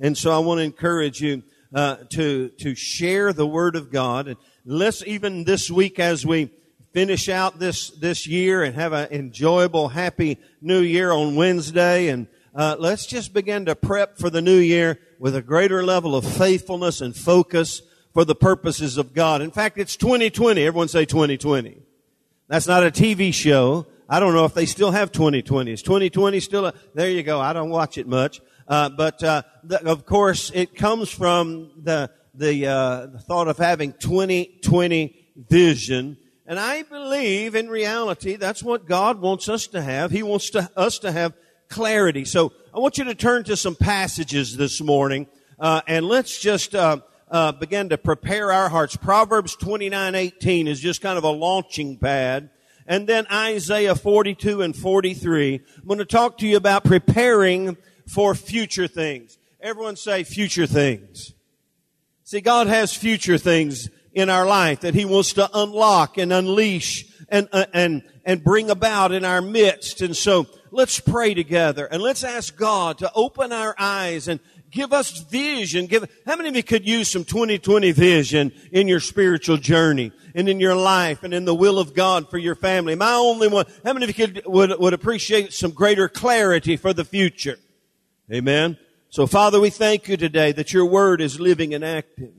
And so I want to encourage you uh, to to share the Word of God. And let's even this week as we finish out this this year and have an enjoyable, happy New Year on Wednesday, and uh, let's just begin to prep for the new year with a greater level of faithfulness and focus for the purposes of God. In fact, it's 2020. Everyone say 2020. That's not a TV show. I don't know if they still have 2020. Is 2020 still a, there you go. I don't watch it much. Uh, but, uh, the, of course, it comes from the, the, uh, the thought of having 2020 vision. And I believe in reality, that's what God wants us to have. He wants to, us to have clarity. So I want you to turn to some passages this morning, uh, and let's just, uh, uh, begin to prepare our hearts. Proverbs 29:18 is just kind of a launching pad. And then Isaiah 42 and 43. I'm going to talk to you about preparing for future things. Everyone say future things. See, God has future things in our life that He wants to unlock and unleash and, uh, and, and bring about in our midst. And so let's pray together and let's ask God to open our eyes and give us vision. Give, how many of you could use some 2020 vision in your spiritual journey and in your life and in the will of God for your family? My only one, how many of you could, would, would appreciate some greater clarity for the future? Amen. So Father, we thank you today that your word is living and active,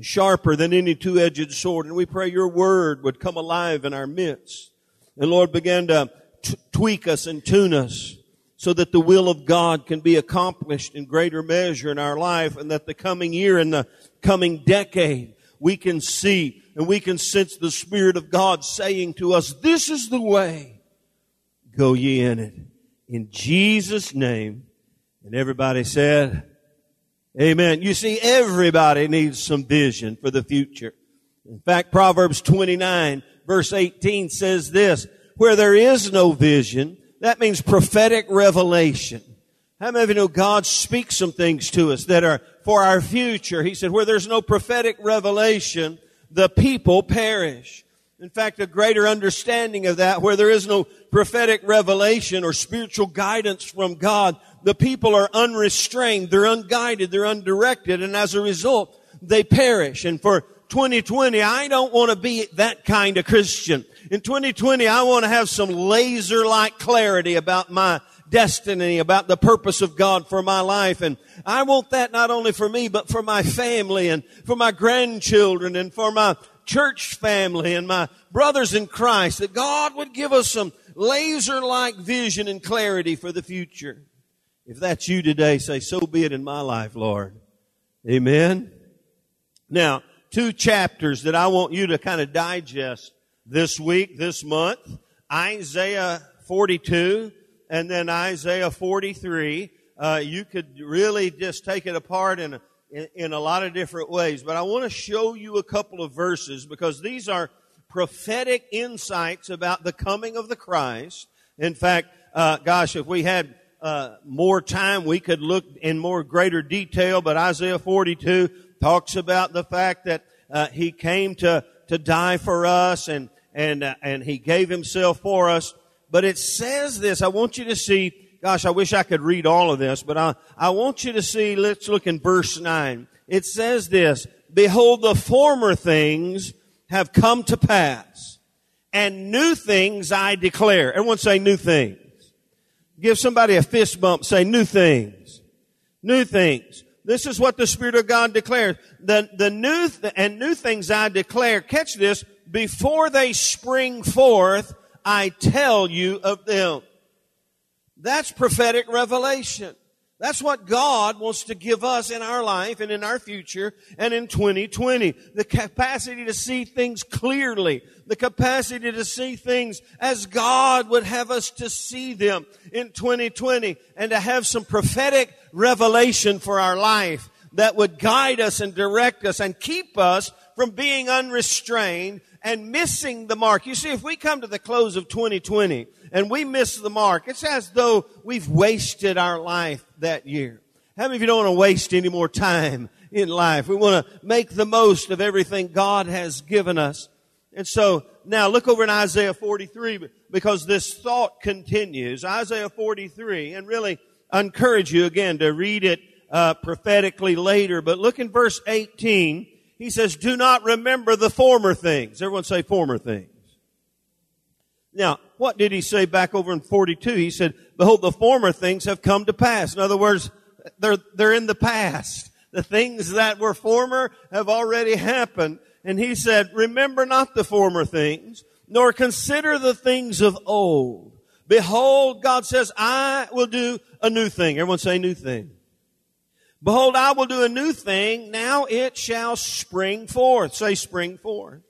sharper than any two-edged sword. And we pray your word would come alive in our midst. And Lord, begin to t- tweak us and tune us so that the will of God can be accomplished in greater measure in our life and that the coming year and the coming decade we can see and we can sense the Spirit of God saying to us, this is the way. Go ye in it. In Jesus' name. And everybody said, Amen. You see, everybody needs some vision for the future. In fact, Proverbs 29 verse 18 says this, where there is no vision, that means prophetic revelation. How many of you know God speaks some things to us that are for our future? He said, where there's no prophetic revelation, the people perish. In fact, a greater understanding of that, where there is no prophetic revelation or spiritual guidance from God, the people are unrestrained, they're unguided, they're undirected, and as a result, they perish. And for 2020, I don't want to be that kind of Christian. In 2020, I want to have some laser-like clarity about my destiny, about the purpose of God for my life. And I want that not only for me, but for my family and for my grandchildren and for my church family and my brothers in Christ, that God would give us some laser-like vision and clarity for the future. If that's you today, say, so be it in my life, Lord. Amen. Now, two chapters that I want you to kind of digest this week, this month. Isaiah 42 and then Isaiah 43. Uh, you could really just take it apart in a, in, in a lot of different ways, but I want to show you a couple of verses because these are prophetic insights about the coming of the Christ. In fact, uh, gosh, if we had uh, more time, we could look in more greater detail. But Isaiah 42 talks about the fact that uh, he came to to die for us, and and uh, and he gave himself for us. But it says this. I want you to see. Gosh, I wish I could read all of this, but I I want you to see. Let's look in verse nine. It says this: Behold, the former things have come to pass, and new things I declare. Everyone say new things. Give somebody a fist bump. Say new things. New things. This is what the Spirit of God declares. The, the new, th- and new things I declare, catch this, before they spring forth, I tell you of them. That's prophetic revelation. That's what God wants to give us in our life and in our future and in 2020. The capacity to see things clearly. The capacity to see things as God would have us to see them in 2020 and to have some prophetic revelation for our life that would guide us and direct us and keep us from being unrestrained and missing the mark. You see, if we come to the close of 2020 and we miss the mark, it's as though we've wasted our life that year. How many of you don't want to waste any more time in life? We want to make the most of everything God has given us. And so now look over in Isaiah 43 because this thought continues. Isaiah 43 and really encourage you again to read it uh, prophetically later. But look in verse 18. He says, do not remember the former things. Everyone say former things. Now, what did he say back over in 42? He said, behold, the former things have come to pass. In other words, they're, they're in the past. The things that were former have already happened. And he said, remember not the former things, nor consider the things of old. Behold, God says, I will do a new thing. Everyone say new thing. Behold, I will do a new thing. Now it shall spring forth. Say spring forth.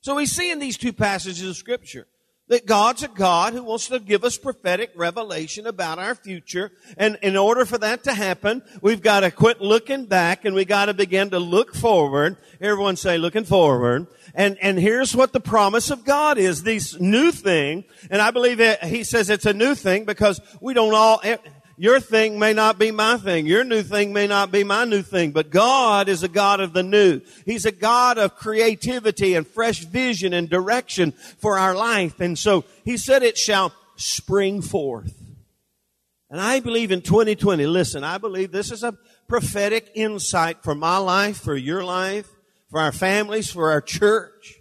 So we see in these two passages of scripture that God's a God who wants to give us prophetic revelation about our future. And in order for that to happen, we've got to quit looking back and we got to begin to look forward. Everyone say looking forward. And, and here's what the promise of God is. This new thing, and I believe it, he says it's a new thing because we don't all, your thing may not be my thing. Your new thing may not be my new thing. But God is a God of the new. He's a God of creativity and fresh vision and direction for our life. And so He said it shall spring forth. And I believe in 2020, listen, I believe this is a prophetic insight for my life, for your life, for our families, for our church.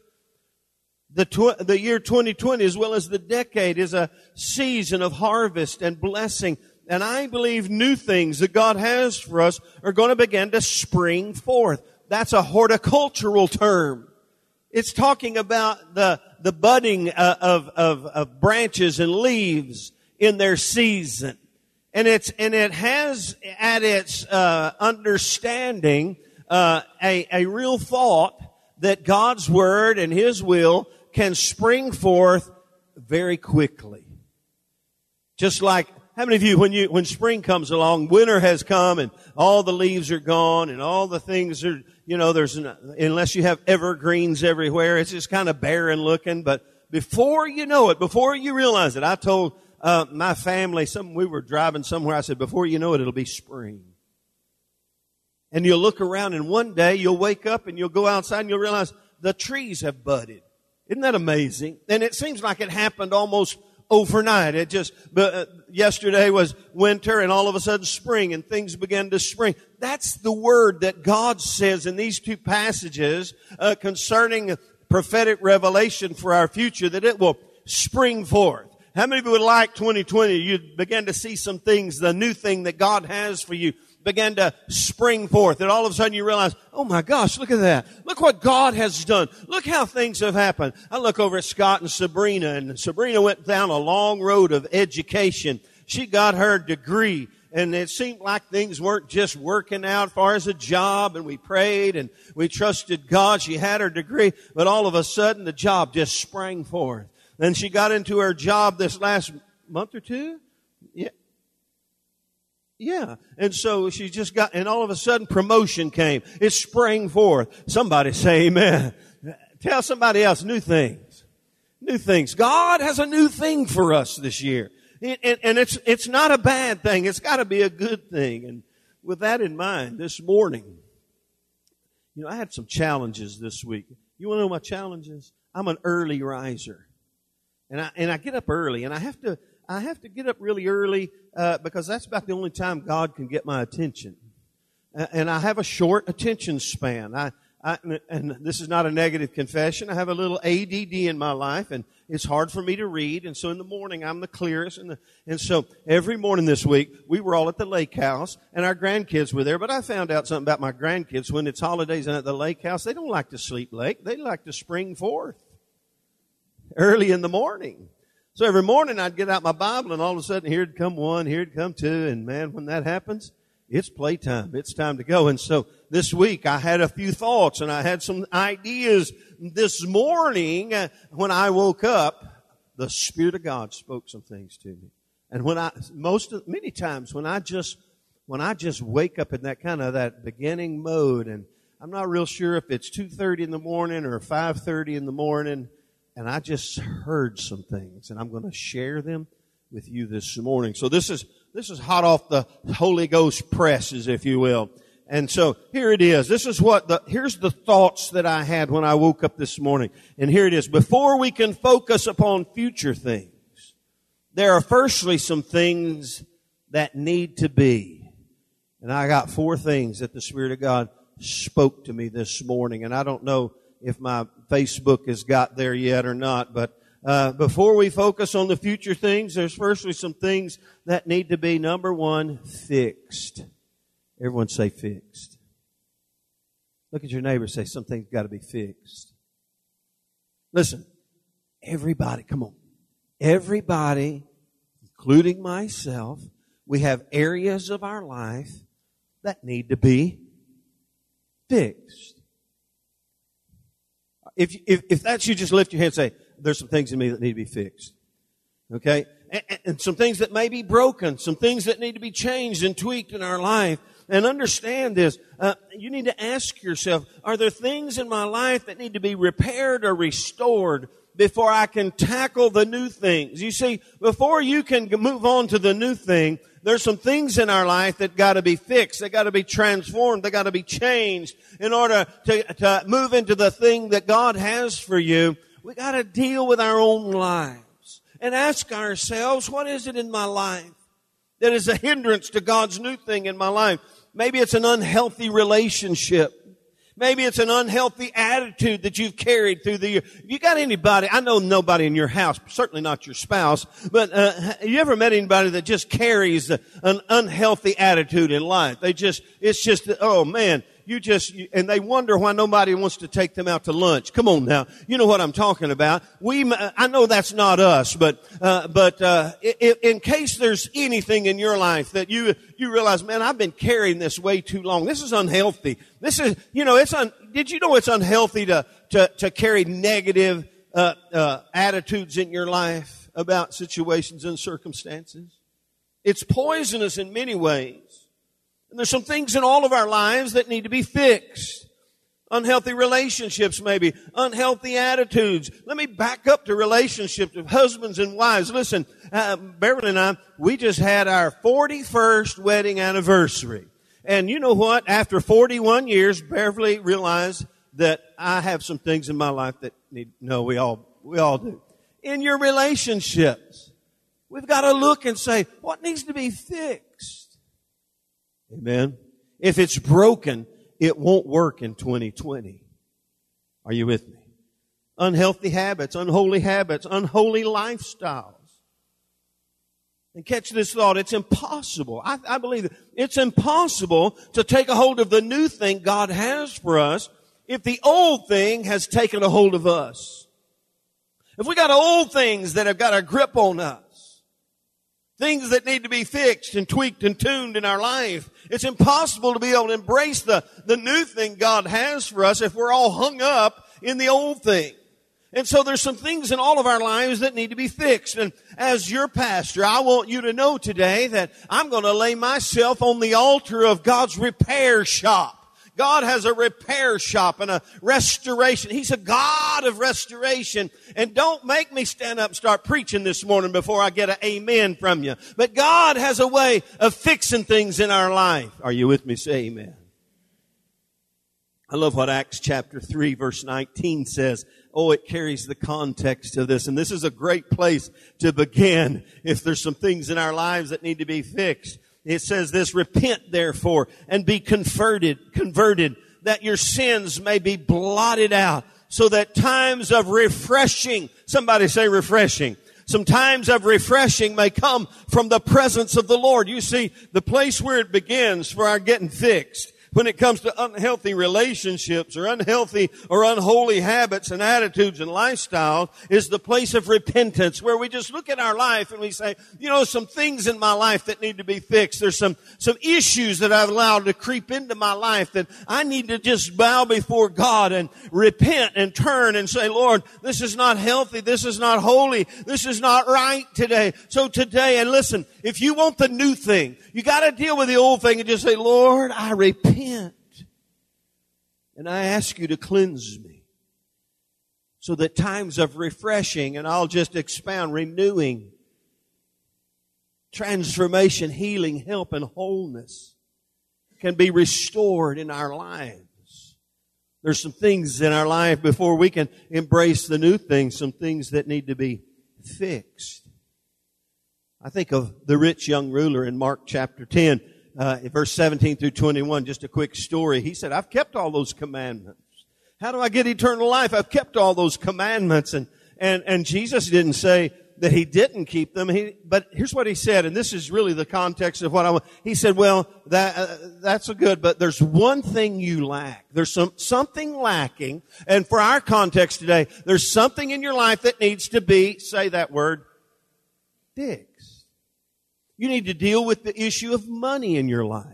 The, tw- the year 2020 as well as the decade is a season of harvest and blessing and I believe new things that God has for us are going to begin to spring forth. That's a horticultural term. It's talking about the, the budding uh, of, of, of branches and leaves in their season. And it's, and it has at its, uh, understanding, uh, a, a real thought that God's Word and His will can spring forth very quickly. Just like how many of you, when you, when spring comes along, winter has come and all the leaves are gone and all the things are, you know, there's, unless you have evergreens everywhere, it's just kind of barren looking. But before you know it, before you realize it, I told, uh, my family, some, we were driving somewhere, I said, before you know it, it'll be spring. And you'll look around and one day you'll wake up and you'll go outside and you'll realize the trees have budded. Isn't that amazing? And it seems like it happened almost overnight. It just, but uh, yesterday was winter and all of a sudden spring and things began to spring. That's the word that God says in these two passages uh, concerning prophetic revelation for our future that it will spring forth. How many of you would like 2020? You begin to see some things, the new thing that God has for you began to spring forth. And all of a sudden you realize, oh my gosh, look at that. Look what God has done. Look how things have happened. I look over at Scott and Sabrina and Sabrina went down a long road of education. She got her degree and it seemed like things weren't just working out as far as a job and we prayed and we trusted God. She had her degree, but all of a sudden the job just sprang forth. Then she got into her job this last month or two. Yeah. And so she just got, and all of a sudden promotion came. It sprang forth. Somebody say amen. Tell somebody else new things. New things. God has a new thing for us this year. And, and it's, it's not a bad thing. It's got to be a good thing. And with that in mind, this morning, you know, I had some challenges this week. You want to know my challenges? I'm an early riser. And I, and I get up early and I have to, I have to get up really early uh, because that's about the only time God can get my attention. And I have a short attention span. I, I, and this is not a negative confession. I have a little ADD in my life, and it's hard for me to read. And so in the morning, I'm the clearest. And, the, and so every morning this week, we were all at the lake house, and our grandkids were there. But I found out something about my grandkids. When it's holidays and at the lake house, they don't like to sleep late. They like to spring forth early in the morning. So every morning I'd get out my Bible and all of a sudden here'd come one, here'd come two, and man, when that happens, it's playtime. It's time to go. And so this week I had a few thoughts and I had some ideas this morning uh, when I woke up. The Spirit of God spoke some things to me. And when I, most of, many times when I just, when I just wake up in that kind of that beginning mode and I'm not real sure if it's 2.30 in the morning or 5.30 in the morning, and I just heard some things, and I'm going to share them with you this morning. So this is this is hot off the Holy Ghost presses, if you will. And so here it is. This is what the, here's the thoughts that I had when I woke up this morning. And here it is. Before we can focus upon future things, there are firstly some things that need to be. And I got four things that the Spirit of God spoke to me this morning. And I don't know if my Facebook has got there yet or not, but uh, before we focus on the future things, there's firstly some things that need to be, number one, fixed. Everyone say fixed. Look at your neighbor say something's got to be fixed. Listen, everybody, come on. Everybody, including myself, we have areas of our life that need to be fixed. If, if, if that's you, just lift your hand and say, there's some things in me that need to be fixed. Okay? And, and some things that may be broken, some things that need to be changed and tweaked in our life. And understand this. Uh, you need to ask yourself, are there things in my life that need to be repaired or restored before I can tackle the new things? You see, before you can move on to the new thing, there's some things in our life that got to be fixed. They got to be transformed. They got to be changed in order to, to move into the thing that God has for you. We got to deal with our own lives and ask ourselves, what is it in my life that is a hindrance to God's new thing in my life? Maybe it's an unhealthy relationship. Maybe it's an unhealthy attitude that you've carried through the year. If you got anybody, I know nobody in your house, certainly not your spouse, but uh, you ever met anybody that just carries an unhealthy attitude in life? They just, it's just, oh man, you just, and they wonder why nobody wants to take them out to lunch. Come on now. You know what I'm talking about. We, I know that's not us, but, uh, but, uh, in, in case there's anything in your life that you, you realize, man, I've been carrying this way too long. This is unhealthy. This is, you know, it's un, did you know it's unhealthy to, to, to carry negative, uh, uh, attitudes in your life about situations and circumstances? It's poisonous in many ways. And there's some things in all of our lives that need to be fixed. Unhealthy relationships, maybe. Unhealthy attitudes. Let me back up to relationships of husbands and wives. Listen, uh, Beverly and I, we just had our 41st wedding anniversary. And you know what? After 41 years, Beverly realized that I have some things in my life that need, no, we all, we all do. In your relationships, we've got to look and say, what needs to be fixed? Amen. If it's broken, it won't work in 2020. Are you with me? Unhealthy habits, unholy habits, unholy lifestyles. And catch this thought, it's impossible. I, I believe it's impossible to take a hold of the new thing God has for us if the old thing has taken a hold of us. If we got old things that have got a grip on us, Things that need to be fixed and tweaked and tuned in our life. It's impossible to be able to embrace the, the new thing God has for us if we're all hung up in the old thing. And so there's some things in all of our lives that need to be fixed. And as your pastor, I want you to know today that I'm going to lay myself on the altar of God's repair shop. God has a repair shop and a restoration. He's a God of restoration. And don't make me stand up and start preaching this morning before I get an amen from you. But God has a way of fixing things in our life. Are you with me? Say amen. I love what Acts chapter 3 verse 19 says. Oh, it carries the context of this. And this is a great place to begin if there's some things in our lives that need to be fixed. It says this, repent therefore and be converted, converted that your sins may be blotted out so that times of refreshing, somebody say refreshing, some times of refreshing may come from the presence of the Lord. You see, the place where it begins for our getting fixed when it comes to unhealthy relationships or unhealthy or unholy habits and attitudes and lifestyles is the place of repentance where we just look at our life and we say, you know, some things in my life that need to be fixed. There's some, some issues that I've allowed to creep into my life that I need to just bow before God and repent and turn and say, Lord, this is not healthy. This is not holy. This is not right today. So today, and listen, if you want the new thing, you got to deal with the old thing and just say, Lord, I repent. And I ask you to cleanse me. So that times of refreshing, and I'll just expound, renewing, transformation, healing, help, and wholeness can be restored in our lives. There's some things in our life before we can embrace the new things, some things that need to be fixed. I think of the rich young ruler in Mark chapter 10. Uh, verse 17 through 21, just a quick story. He said, I've kept all those commandments. How do I get eternal life? I've kept all those commandments. And, and, and Jesus didn't say that he didn't keep them. He, but here's what he said, and this is really the context of what I want. He said, well, that, uh, that's good, but there's one thing you lack. There's some, something lacking. And for our context today, there's something in your life that needs to be, say that word, fixed. You need to deal with the issue of money in your life.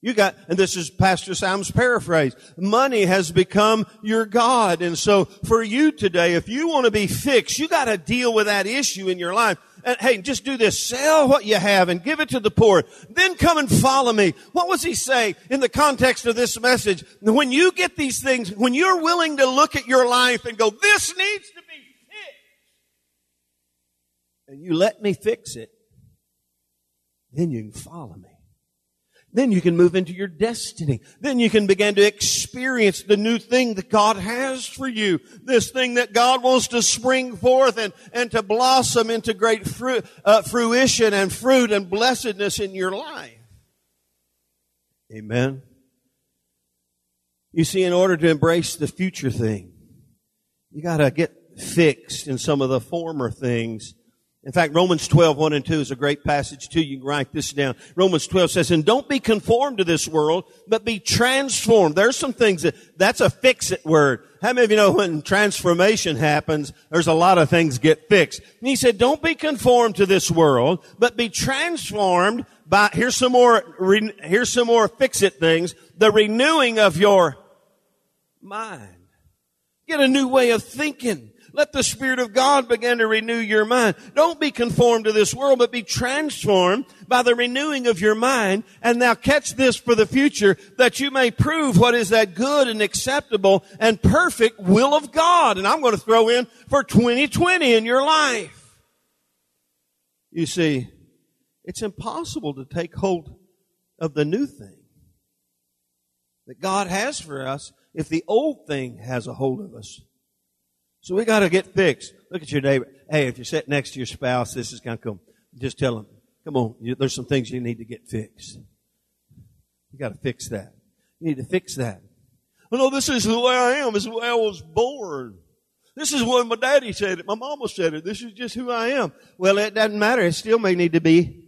You got, and this is Pastor Sam's paraphrase, money has become your God. And so for you today, if you want to be fixed, you got to deal with that issue in your life. And hey, just do this. Sell what you have and give it to the poor. Then come and follow me. What was he saying in the context of this message? When you get these things, when you're willing to look at your life and go, this needs to be fixed, and you let me fix it, then you can follow me. Then you can move into your destiny. Then you can begin to experience the new thing that God has for you. This thing that God wants to spring forth and, and to blossom into great fruit, uh, fruition and fruit and blessedness in your life. Amen. You see, in order to embrace the future thing, you gotta get fixed in some of the former things in fact, Romans 12, 1 and 2 is a great passage too. You can write this down. Romans 12 says, and don't be conformed to this world, but be transformed. There's some things that, that's a fix it word. How many of you know when transformation happens, there's a lot of things get fixed? And he said, don't be conformed to this world, but be transformed by, here's some more, here's some more fix it things, the renewing of your mind. Get a new way of thinking. Let the Spirit of God begin to renew your mind. Don't be conformed to this world, but be transformed by the renewing of your mind. And now catch this for the future that you may prove what is that good and acceptable and perfect will of God. And I'm going to throw in for 2020 in your life. You see, it's impossible to take hold of the new thing that God has for us if the old thing has a hold of us. So we got to get fixed. Look at your neighbor. Hey, if you're sitting next to your spouse, this is going to come. Just tell them, come on, you, there's some things you need to get fixed. You got to fix that. You need to fix that. Oh no, this is the way I am. This is the way I was born. This is what my daddy said it. My mama said it. This is just who I am. Well, it doesn't matter. It still may need to be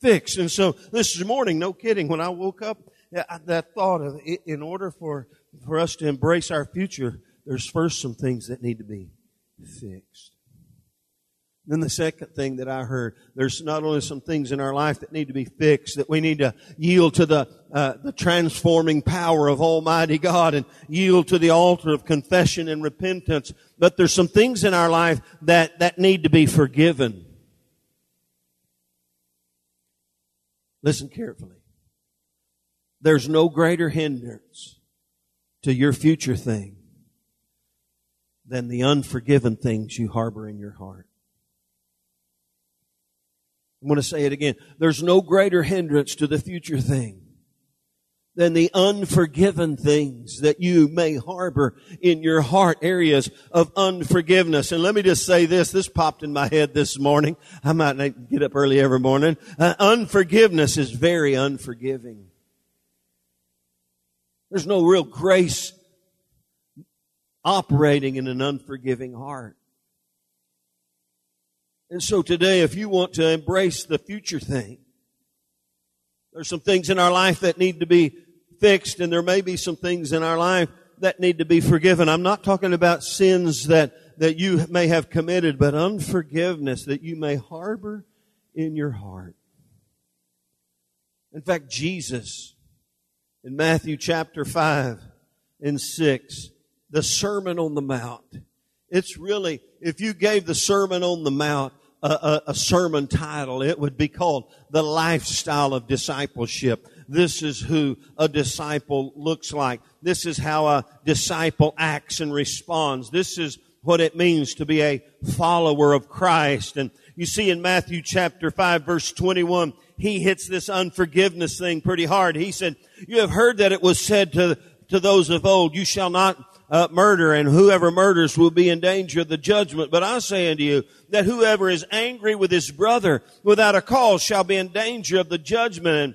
fixed. And so this morning, no kidding, when I woke up, that thought of in order for, for us to embrace our future, there's first some things that need to be fixed. Then the second thing that I heard, there's not only some things in our life that need to be fixed, that we need to yield to the, uh, the transforming power of Almighty God and yield to the altar of confession and repentance, but there's some things in our life that, that need to be forgiven. Listen carefully. There's no greater hindrance to your future thing than the unforgiven things you harbor in your heart. I'm going to say it again. There's no greater hindrance to the future thing than the unforgiven things that you may harbor in your heart, areas of unforgiveness. And let me just say this, this popped in my head this morning. I might get up early every morning. Uh, unforgiveness is very unforgiving. There's no real grace operating in an unforgiving heart. And so today, if you want to embrace the future thing, there's some things in our life that need to be fixed, and there may be some things in our life that need to be forgiven. I'm not talking about sins that, that you may have committed, but unforgiveness that you may harbor in your heart. In fact, Jesus, in Matthew chapter 5 and 6, the Sermon on the Mount. It's really, if you gave the Sermon on the Mount a, a, a sermon title, it would be called The Lifestyle of Discipleship. This is who a disciple looks like. This is how a disciple acts and responds. This is what it means to be a follower of Christ. And you see in Matthew chapter 5 verse 21, he hits this unforgiveness thing pretty hard. He said, you have heard that it was said to, to those of old, you shall not uh, murder, and whoever murders will be in danger of the judgment. But I say unto you that whoever is angry with his brother without a cause shall be in danger of the judgment. And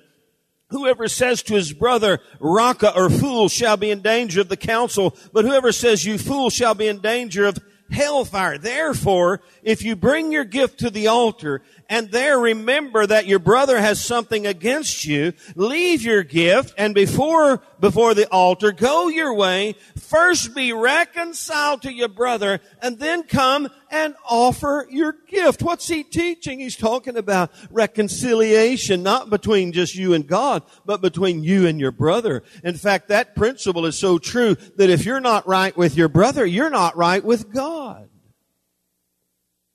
Whoever says to his brother, Raca or fool shall be in danger of the council, but whoever says you fool shall be in danger of hellfire. Therefore, if you bring your gift to the altar and there remember that your brother has something against you, leave your gift and before, before the altar, go your way. First be reconciled to your brother and then come and offer your gift. What's he teaching? He's talking about reconciliation, not between just you and God, but between you and your brother. In fact, that principle is so true that if you're not right with your brother, you're not right with God.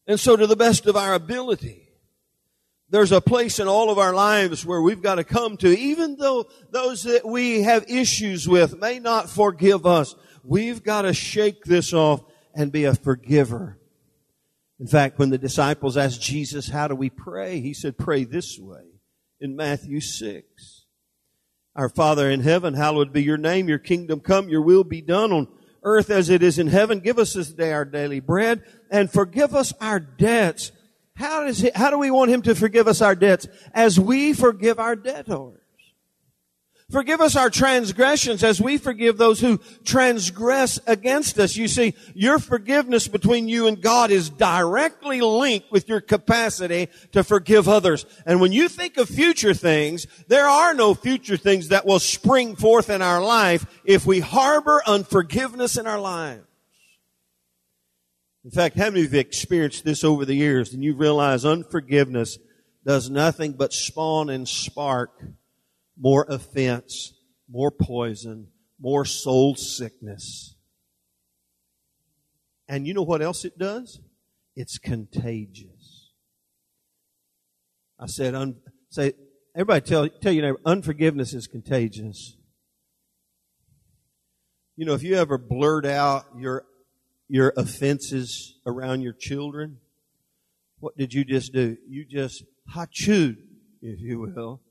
And so to the best of our ability, there's a place in all of our lives where we've got to come to, even though those that we have issues with may not forgive us, we've got to shake this off and be a forgiver. In fact, when the disciples asked Jesus, how do we pray? He said, pray this way in Matthew 6. Our Father in heaven, hallowed be your name, your kingdom come, your will be done on earth as it is in heaven. Give us this day our daily bread and forgive us our debts how does he, how do we want him to forgive us our debts? As we forgive our debtors. Forgive us our transgressions as we forgive those who transgress against us. You see, your forgiveness between you and God is directly linked with your capacity to forgive others. And when you think of future things, there are no future things that will spring forth in our life if we harbor unforgiveness in our lives. In fact, how many of you have experienced this over the years and you realize unforgiveness does nothing but spawn and spark more offense, more poison, more soul sickness. And you know what else it does? It's contagious. I said, un, say, everybody tell, tell your neighbor, unforgiveness is contagious. You know, if you ever blurt out your your offenses around your children, what did you just do? You just hachud, if you will,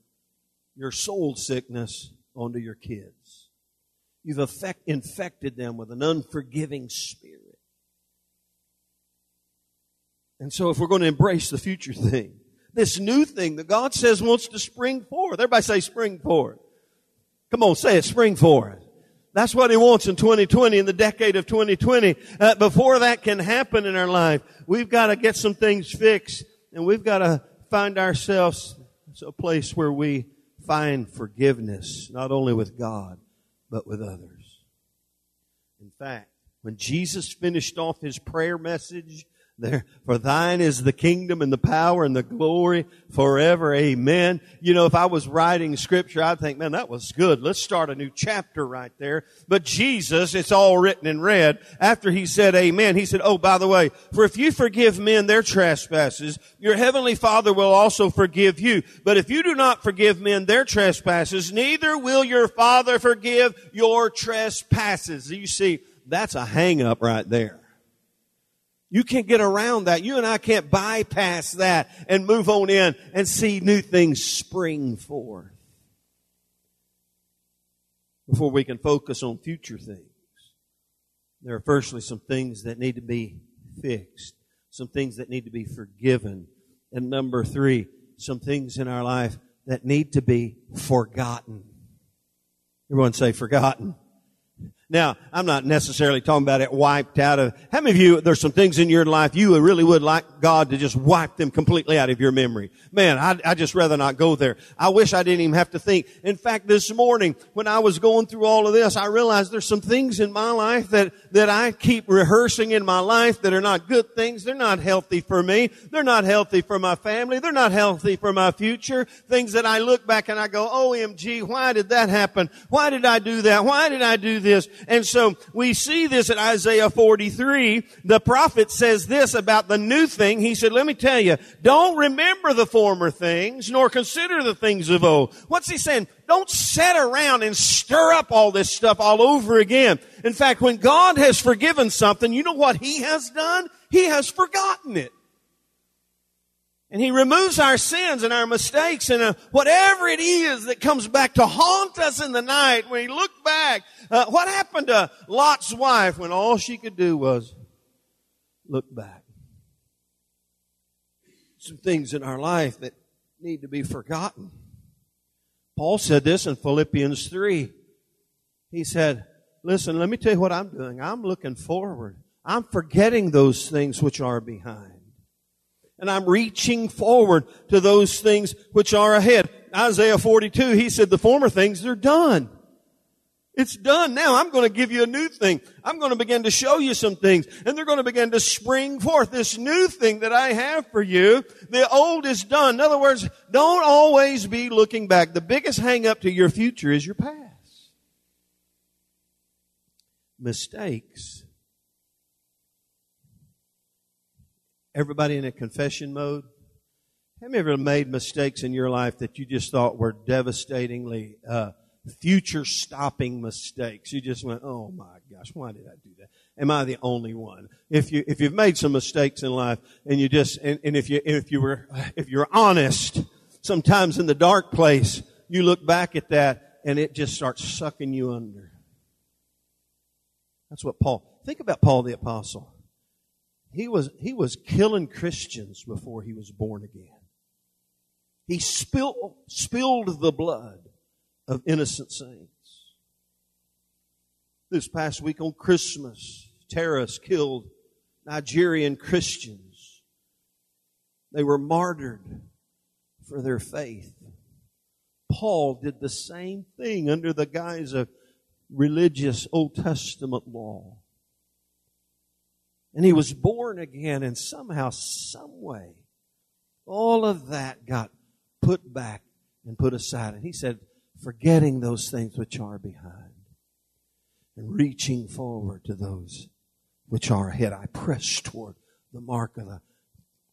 your soul sickness onto your kids. You've effect, infected them with an unforgiving spirit. And so if we're going to embrace the future thing, this new thing that God says wants to spring forth, everybody say spring forth. Come on, say it, spring forth. That's what he wants in 2020, in the decade of 2020. Uh, before that can happen in our life, we've got to get some things fixed and we've got to find ourselves a place where we find forgiveness, not only with God, but with others. In fact, when Jesus finished off his prayer message, there, for thine is the kingdom and the power and the glory forever. Amen. You know, if I was writing scripture, I'd think, man, that was good. Let's start a new chapter right there. But Jesus, it's all written in red. After he said amen, he said, oh, by the way, for if you forgive men their trespasses, your heavenly father will also forgive you. But if you do not forgive men their trespasses, neither will your father forgive your trespasses. You see, that's a hang up right there. You can't get around that. You and I can't bypass that and move on in and see new things spring forth. Before we can focus on future things, there are firstly some things that need to be fixed, some things that need to be forgiven. And number three, some things in our life that need to be forgotten. Everyone say forgotten. Now, I'm not necessarily talking about it wiped out of, how many of you, there's some things in your life you really would like God to just wipe them completely out of your memory? Man, I, I just rather not go there. I wish I didn't even have to think. In fact, this morning, when I was going through all of this, I realized there's some things in my life that, that I keep rehearsing in my life that are not good things. They're not healthy for me. They're not healthy for my family. They're not healthy for my future. Things that I look back and I go, OMG, why did that happen? Why did I do that? Why did I do this? And so we see this in Isaiah 43. The prophet says this about the new thing. He said, let me tell you, don't remember the former things, nor consider the things of old. What's he saying? Don't sit around and stir up all this stuff all over again. In fact, when God has forgiven something, you know what he has done? He has forgotten it. And he removes our sins and our mistakes and uh, whatever it is that comes back to haunt us in the night when we look back. Uh, what happened to Lot's wife when all she could do was look back? Some things in our life that need to be forgotten. Paul said this in Philippians 3. He said, listen, let me tell you what I'm doing. I'm looking forward. I'm forgetting those things which are behind. And I'm reaching forward to those things which are ahead. Isaiah 42, he said, the former things, they're done. It's done now. I'm going to give you a new thing. I'm going to begin to show you some things and they're going to begin to spring forth. This new thing that I have for you, the old is done. In other words, don't always be looking back. The biggest hang up to your future is your past. Mistakes. Everybody in a confession mode? Have you ever made mistakes in your life that you just thought were devastatingly, uh, future stopping mistakes. You just went, oh my gosh, why did I do that? Am I the only one? If you, if you've made some mistakes in life and you just, and, and if you, if you were, if you're honest, sometimes in the dark place, you look back at that and it just starts sucking you under. That's what Paul, think about Paul the apostle. He was, he was killing Christians before he was born again. He spilled, spilled the blood of innocent saints. This past week on Christmas, terrorists killed Nigerian Christians. They were martyred for their faith. Paul did the same thing under the guise of religious Old Testament law. And he was born again, and somehow, some way, all of that got put back and put aside. And he said, forgetting those things which are behind and reaching forward to those which are ahead. I press toward the mark of the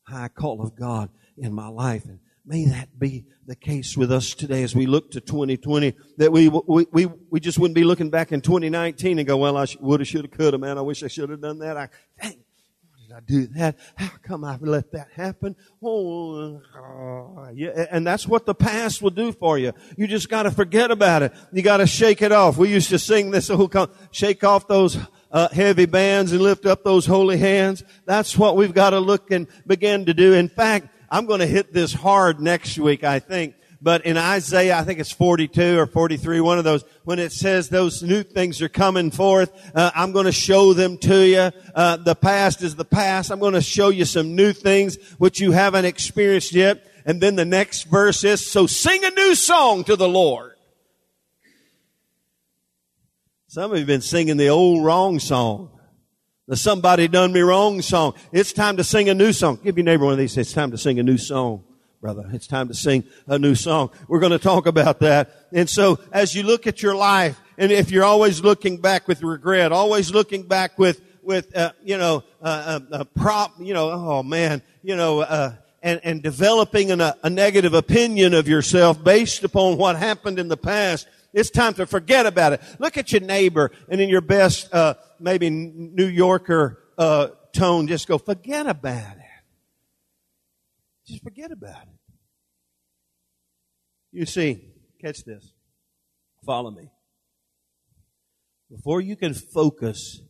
high call of God in my life. And may that be the case with us today as we look to 2020, that we, we, we, we just wouldn't be looking back in 2019 and go, well, I woulda, shoulda, coulda, man. I wish I should have done that. I, dang, did I do that? How come I let that happen? Oh, yeah. And that's what the past will do for you. You just gotta forget about it. You gotta shake it off. We used to sing this whole, shake off those uh, heavy bands and lift up those holy hands. That's what we've got to look and begin to do. In fact, I'm going to hit this hard next week, I think. But in Isaiah, I think it's 42 or 43, one of those, when it says those new things are coming forth, uh, I'm going to show them to you. Uh, the past is the past. I'm going to show you some new things which you haven't experienced yet. And then the next verse is, so sing a new song to the Lord. Some of you have been singing the old wrong song. The somebody done me wrong song. It's time to sing a new song. Give your neighbor one of these. It's time to sing a new song brother. It's time to sing a new song. We're going to talk about that. And so as you look at your life, and if you're always looking back with regret, always looking back with, with, uh, you know, uh, a, uh, a prop, you know, oh man, you know, uh, and, and developing an, a negative opinion of yourself based upon what happened in the past, it's time to forget about it. Look at your neighbor and in your best, uh, maybe New Yorker, uh, tone, just go, forget about it. Just forget about it. You see, catch this. Follow me. Before you can focus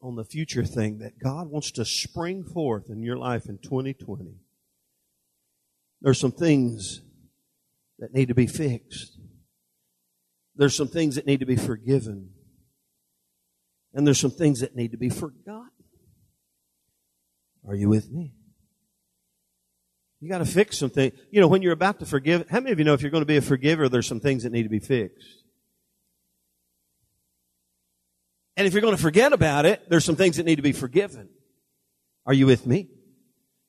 on the future thing that God wants to spring forth in your life in 2020, there's some things that need to be fixed. There's some things that need to be forgiven. And there's some things that need to be forgotten. Are you with me? You got to fix some things. You know, when you're about to forgive, how many of you know if you're going to be a forgiver, there's some things that need to be fixed? And if you're going to forget about it, there's some things that need to be forgiven. Are you with me?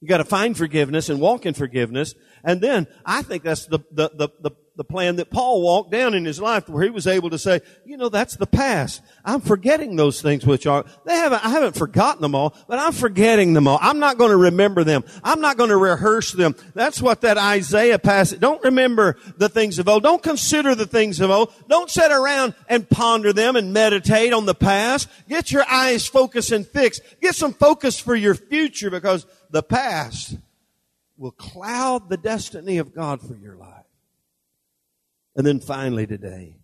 You got to find forgiveness and walk in forgiveness. And then I think that's the, the, the, the the plan that Paul walked down in his life where he was able to say, you know, that's the past. I'm forgetting those things which are, they haven't, I haven't forgotten them all, but I'm forgetting them all. I'm not going to remember them. I'm not going to rehearse them. That's what that Isaiah passage, don't remember the things of old. Don't consider the things of old. Don't sit around and ponder them and meditate on the past. Get your eyes focused and fixed. Get some focus for your future because the past will cloud the destiny of God for your life. And then finally today,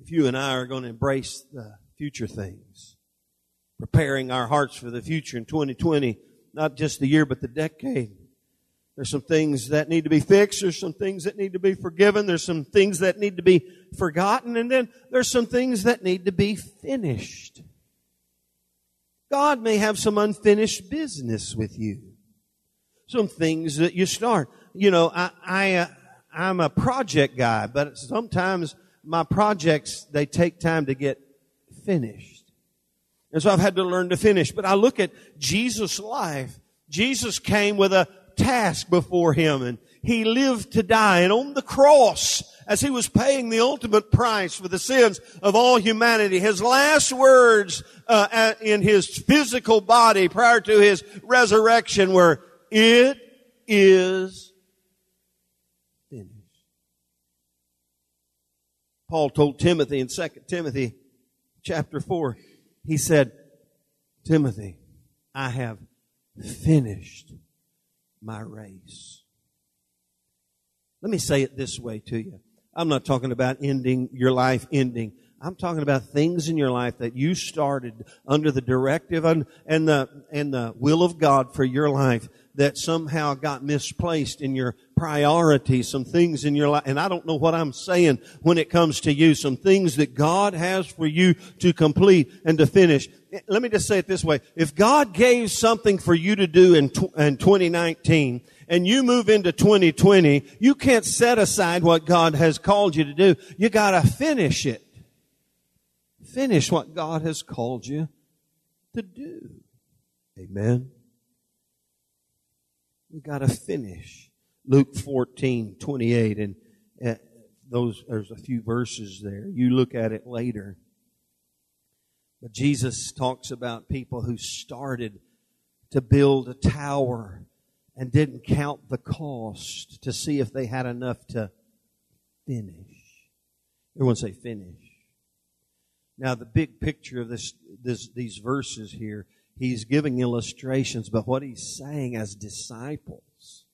if you and I are going to embrace the future things, preparing our hearts for the future in 2020, not just the year, but the decade, There's some things that need to be fixed. There's some things that need to be forgiven. There's some things that need to be forgotten. And then there's some things that need to be finished. God may have some unfinished business with you. Some things that you start. You know, I, I, uh, I'm a project guy, but sometimes my projects, they take time to get finished. And so I've had to learn to finish. But I look at Jesus' life. Jesus came with a task before him and he lived to die. And on the cross, as he was paying the ultimate price for the sins of all humanity, his last words uh, in his physical body prior to his resurrection were, "It is finished." Paul told Timothy in 2 Timothy chapter 4, he said, Timothy, I have finished my race. Let me say it this way to you. I'm not talking about ending your life ending. I'm talking about things in your life that you started under the directive and, the and the will of God for your life that somehow got misplaced in your priorities, some things in your life. And I don't know what I'm saying when it comes to you, some things that God has for you to complete and to finish. Eh, let me just say it this way. If God gave something for you to do in, in 2019 and you move into 2020, you can't set aside what God has called you to do. You gotta finish it. Finish what God has called you to do. Amen. We gotta finish. Luke 14, 28, and uh, those, there's a few verses there. You look at it later. But Jesus talks about people who started to build a tower and didn't count the cost to see if they had enough to finish. Everyone say finish. Now the big picture of this, this these verses here, he's giving illustrations, but what he's saying as disciples,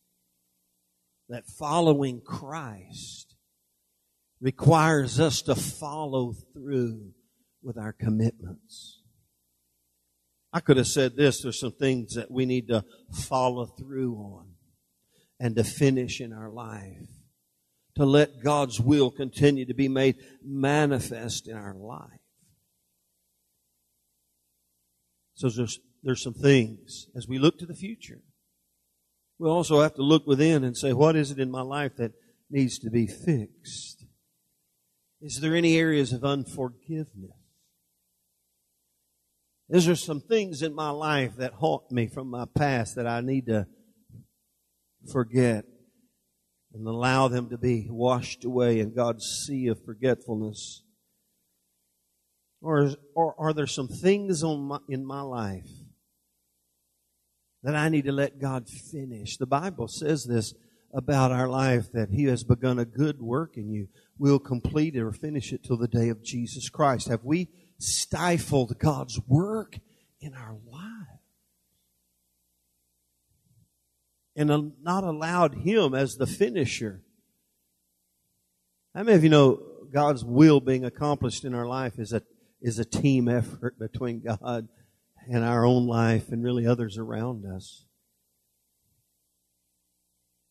that following Christ requires us to follow through with our commitments. I could have said this there's some things that we need to follow through on and to finish in our life. To let God's will continue to be made manifest in our life. So there's, there's some things as we look to the future. We also have to look within and say, what is it in my life that needs to be fixed? Is there any areas of unforgiveness? Is there some things in my life that haunt me from my past that I need to forget and allow them to be washed away in God's sea of forgetfulness? Or, or are there some things my, in my life that I need to let God finish? The Bible says this about our life that He has begun a good work in you. We'll complete it or finish it till the day of Jesus Christ. Have we stifled God's work in our lives and not allowed Him as the finisher. How many of you know God's will being accomplished in our life is a, is a team effort between God and our own life and really others around us?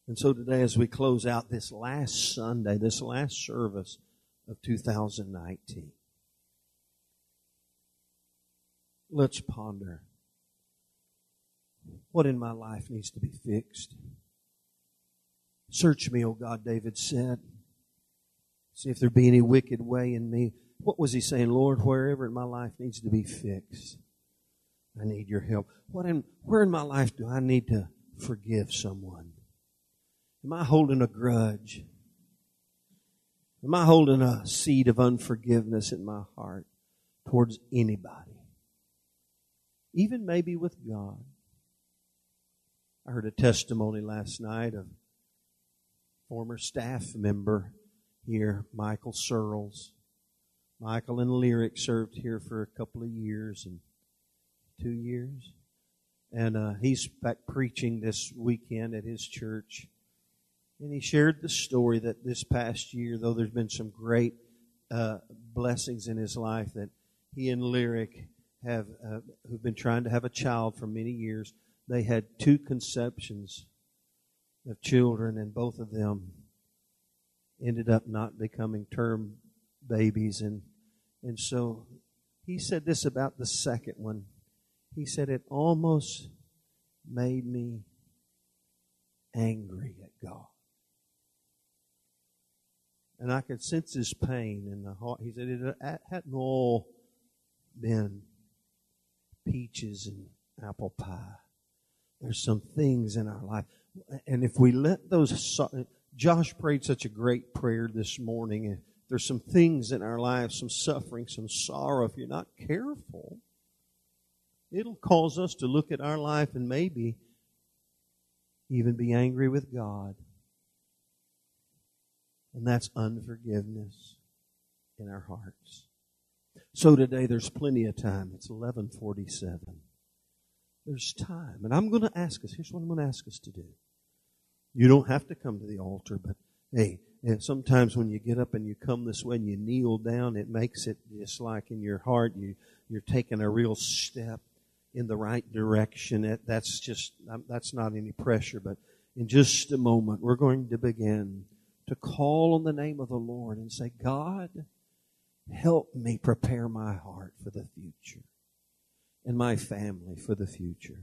And so today, as we close out this last Sunday, this last service of 2019, Let's ponder. What in my life needs to be fixed? Search me, O God, David said. See if there be any wicked way in me. What was he saying? Lord, wherever in my life needs to be fixed, I need your help. What in, where in my life do I need to forgive someone? Am I holding a grudge? Am I holding a seed of unforgiveness in my heart towards anybody? even maybe with God. I heard a testimony last night of former staff member here, Michael Searles. Michael and Lyric served here for a couple of years and two years. And uh, he's back preaching this weekend at his church. And he shared the story that this past year, though there's been some great uh, blessings in his life, that he and Lyric have uh, who've been trying to have a child for many years. They had two conceptions of children, and both of them ended up not becoming term babies. And, and so he said this about the second one. He said, It almost made me angry at God. And I could sense his pain in the heart. He said, It hadn't all been peaches and apple pie. There's some things in our life. And if we let those, Josh prayed such a great prayer this morning. And there's some things in our lives, some suffering, some sorrow. If you're not careful, it'll cause us to look at our life and maybe even be angry with God. And that's unforgiveness in our hearts. So today there's plenty of time. It's 1147. There's time. And I'm going to ask us, here's what I'm going to ask us to do. You don't have to come to the altar, but hey, sometimes when you get up and you come this way and you kneel down, it makes it just like in your heart, you, you're taking a real step in the right direction. That's just, um, that's not any pressure, but in just a moment, we're going to begin to call on the name of the Lord and say, God, help me prepare my heart for the future and my family for the future.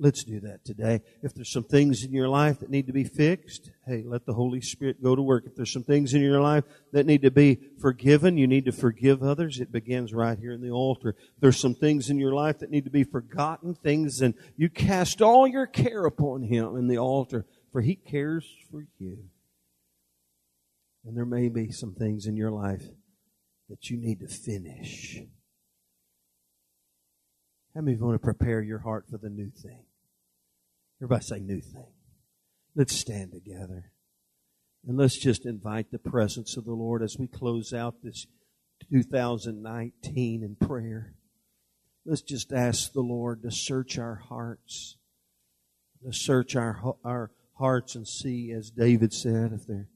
Let's do that today. If there's some things in your life that need to be fixed, hey, let the Holy Spirit go to work. If there's some things in your life that need to be forgiven, you need to forgive others. It begins right here in the altar. There's some things in your life that need to be forgotten, things, and you cast all your care upon Him in the altar, for He cares for you. And there may be some things in your life that you need to finish. How many want to prepare your heart for the new thing? Everybody say new thing. Let's stand together. And let's just invite the presence of the Lord as we close out this 2019 in prayer. Let's just ask the Lord to search our hearts, to search our, our hearts and see, as David said, if there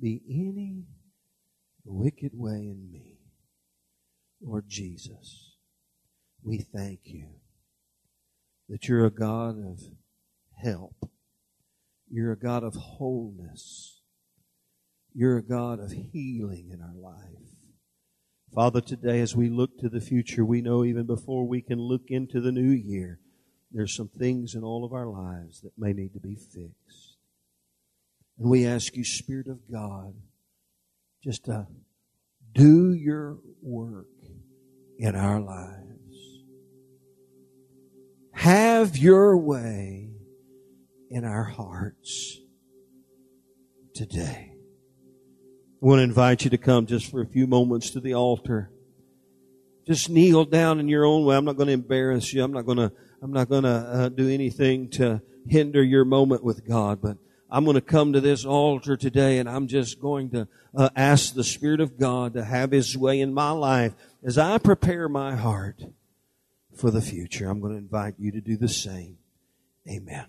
be any wicked way in me. Lord Jesus, we thank you that you're a God of help. You're a God of wholeness. You're a God of healing in our life. Father, today as we look to the future, we know even before we can look into the new year, there's some things in all of our lives that may need to be fixed. And we ask you, Spirit of God, just to do your work in our lives. Have your way in our hearts today. I want to invite you to come just for a few moments to the altar. Just kneel down in your own way. I'm not going to embarrass you. I'm not going to, I'm not going to uh, do anything to hinder your moment with God, but I'm going to come to this altar today and I'm just going to uh, ask the Spirit of God to have His way in my life as I prepare my heart for the future. I'm going to invite you to do the same. Amen.